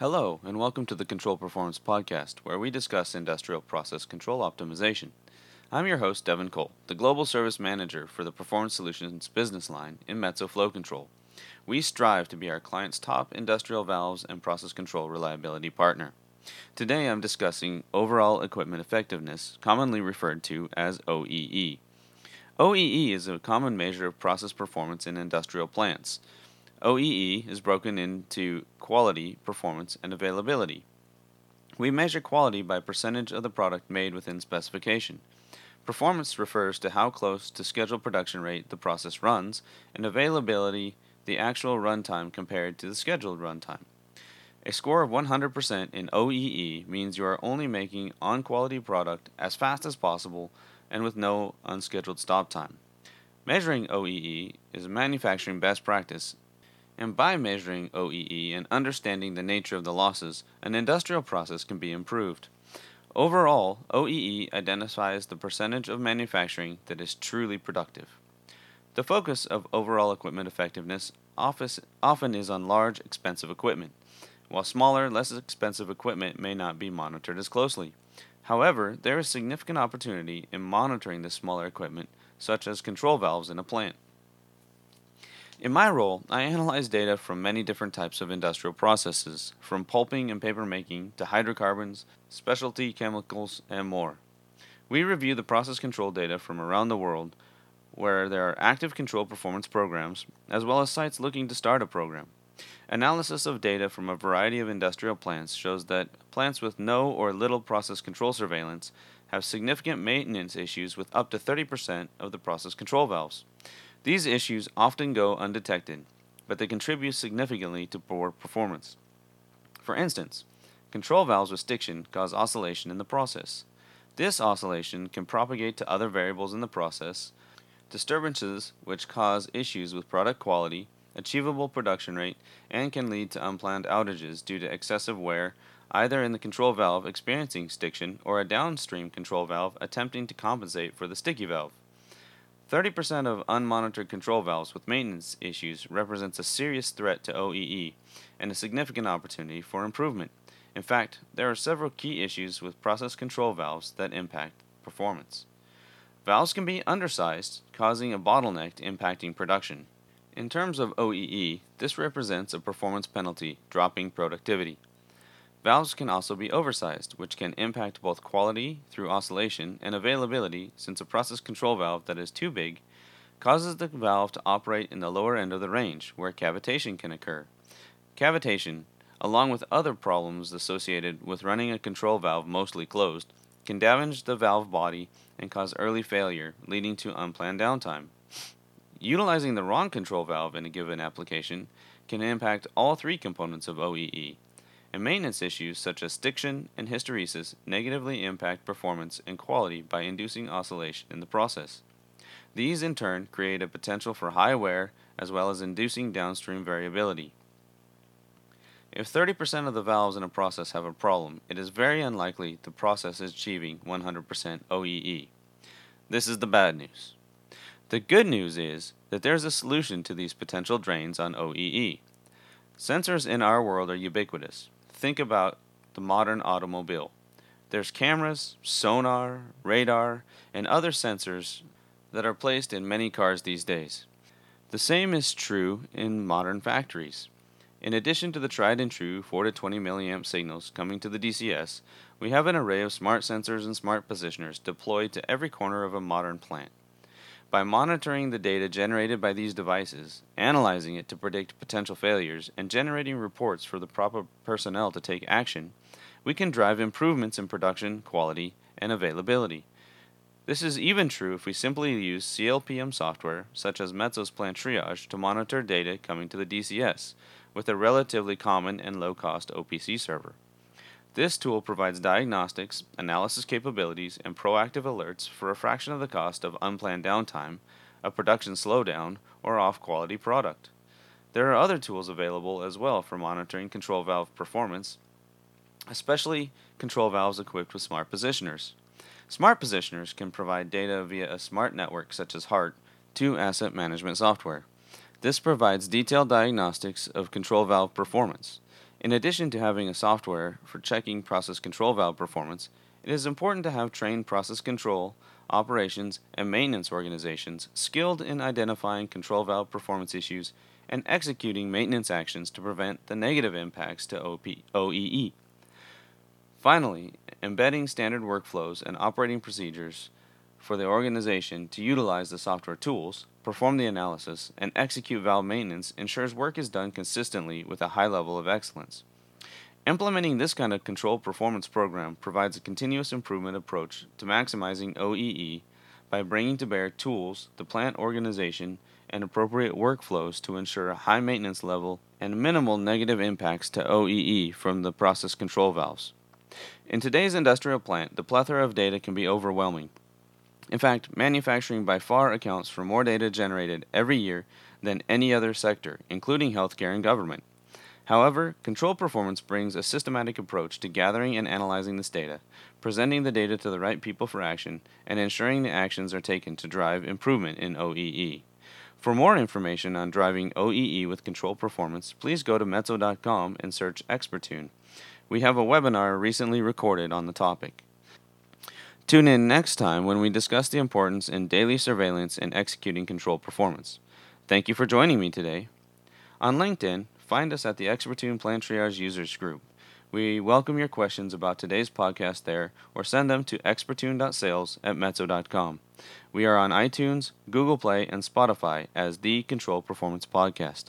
Hello, and welcome to the Control Performance Podcast, where we discuss industrial process control optimization. I'm your host, Devin Cole, the Global Service Manager for the Performance Solutions business line in Metso Flow Control. We strive to be our client's top industrial valves and process control reliability partner. Today I'm discussing overall equipment effectiveness, commonly referred to as OEE. OEE is a common measure of process performance in industrial plants. OEE is broken into quality, performance, and availability. We measure quality by percentage of the product made within specification. Performance refers to how close to scheduled production rate the process runs, and availability the actual runtime compared to the scheduled runtime. A score of 100% in OEE means you are only making on quality product as fast as possible and with no unscheduled stop time. Measuring OEE is a manufacturing best practice and by measuring OEE and understanding the nature of the losses, an industrial process can be improved. Overall, OEE identifies the percentage of manufacturing that is truly productive. The focus of overall equipment effectiveness often is on large, expensive equipment, while smaller, less expensive equipment may not be monitored as closely. However, there is significant opportunity in monitoring the smaller equipment, such as control valves in a plant. In my role, I analyze data from many different types of industrial processes, from pulping and paper making to hydrocarbons, specialty chemicals, and more. We review the process control data from around the world where there are active control performance programs, as well as sites looking to start a program. Analysis of data from a variety of industrial plants shows that plants with no or little process control surveillance have significant maintenance issues with up to 30% of the process control valves. These issues often go undetected, but they contribute significantly to poor performance. For instance, control valves with stiction cause oscillation in the process. This oscillation can propagate to other variables in the process, disturbances which cause issues with product quality, achievable production rate, and can lead to unplanned outages due to excessive wear either in the control valve experiencing stiction or a downstream control valve attempting to compensate for the sticky valve. 30% of unmonitored control valves with maintenance issues represents a serious threat to OEE and a significant opportunity for improvement. In fact, there are several key issues with process control valves that impact performance. Valves can be undersized, causing a bottleneck impacting production. In terms of OEE, this represents a performance penalty, dropping productivity. Valves can also be oversized, which can impact both quality through oscillation and availability since a process control valve that is too big causes the valve to operate in the lower end of the range where cavitation can occur. Cavitation, along with other problems associated with running a control valve mostly closed, can damage the valve body and cause early failure, leading to unplanned downtime. Utilizing the wrong control valve in a given application can impact all three components of OEE and maintenance issues such as stiction and hysteresis negatively impact performance and quality by inducing oscillation in the process. These in turn create a potential for high wear as well as inducing downstream variability. If 30% of the valves in a process have a problem, it is very unlikely the process is achieving 100% OEE. This is the bad news. The good news is that there is a solution to these potential drains on OEE. Sensors in our world are ubiquitous think about the modern automobile. There's cameras, sonar, radar, and other sensors that are placed in many cars these days. The same is true in modern factories. In addition to the tried and true 4 to 20 milliamp signals coming to the DCS, we have an array of smart sensors and smart positioners deployed to every corner of a modern plant. By monitoring the data generated by these devices, analyzing it to predict potential failures, and generating reports for the proper personnel to take action, we can drive improvements in production, quality, and availability. This is even true if we simply use CLPM software, such as Metso's Plant Triage, to monitor data coming to the DCS with a relatively common and low cost OPC server. This tool provides diagnostics, analysis capabilities, and proactive alerts for a fraction of the cost of unplanned downtime, a production slowdown, or off quality product. There are other tools available as well for monitoring control valve performance, especially control valves equipped with smart positioners. Smart positioners can provide data via a smart network such as HART to asset management software. This provides detailed diagnostics of control valve performance. In addition to having a software for checking process control valve performance, it is important to have trained process control, operations, and maintenance organizations skilled in identifying control valve performance issues and executing maintenance actions to prevent the negative impacts to OP, OEE. Finally, embedding standard workflows and operating procedures for the organization to utilize the software tools, perform the analysis, and execute valve maintenance ensures work is done consistently with a high level of excellence. Implementing this kind of control performance program provides a continuous improvement approach to maximizing OEE by bringing to bear tools, the plant organization, and appropriate workflows to ensure a high maintenance level and minimal negative impacts to OEE from the process control valves. In today's industrial plant, the plethora of data can be overwhelming. In fact, manufacturing by far accounts for more data generated every year than any other sector, including healthcare and government. However, control performance brings a systematic approach to gathering and analyzing this data, presenting the data to the right people for action, and ensuring the actions are taken to drive improvement in OEE. For more information on driving OEE with control performance, please go to Metso.com and search Expertune. We have a webinar recently recorded on the topic. Tune in next time when we discuss the importance in daily surveillance and executing control performance. Thank you for joining me today. On LinkedIn, find us at the Expertune Plant Triage Users Group. We welcome your questions about today's podcast there or send them to expertune.sales at metso.com. We are on iTunes, Google Play, and Spotify as the Control Performance Podcast.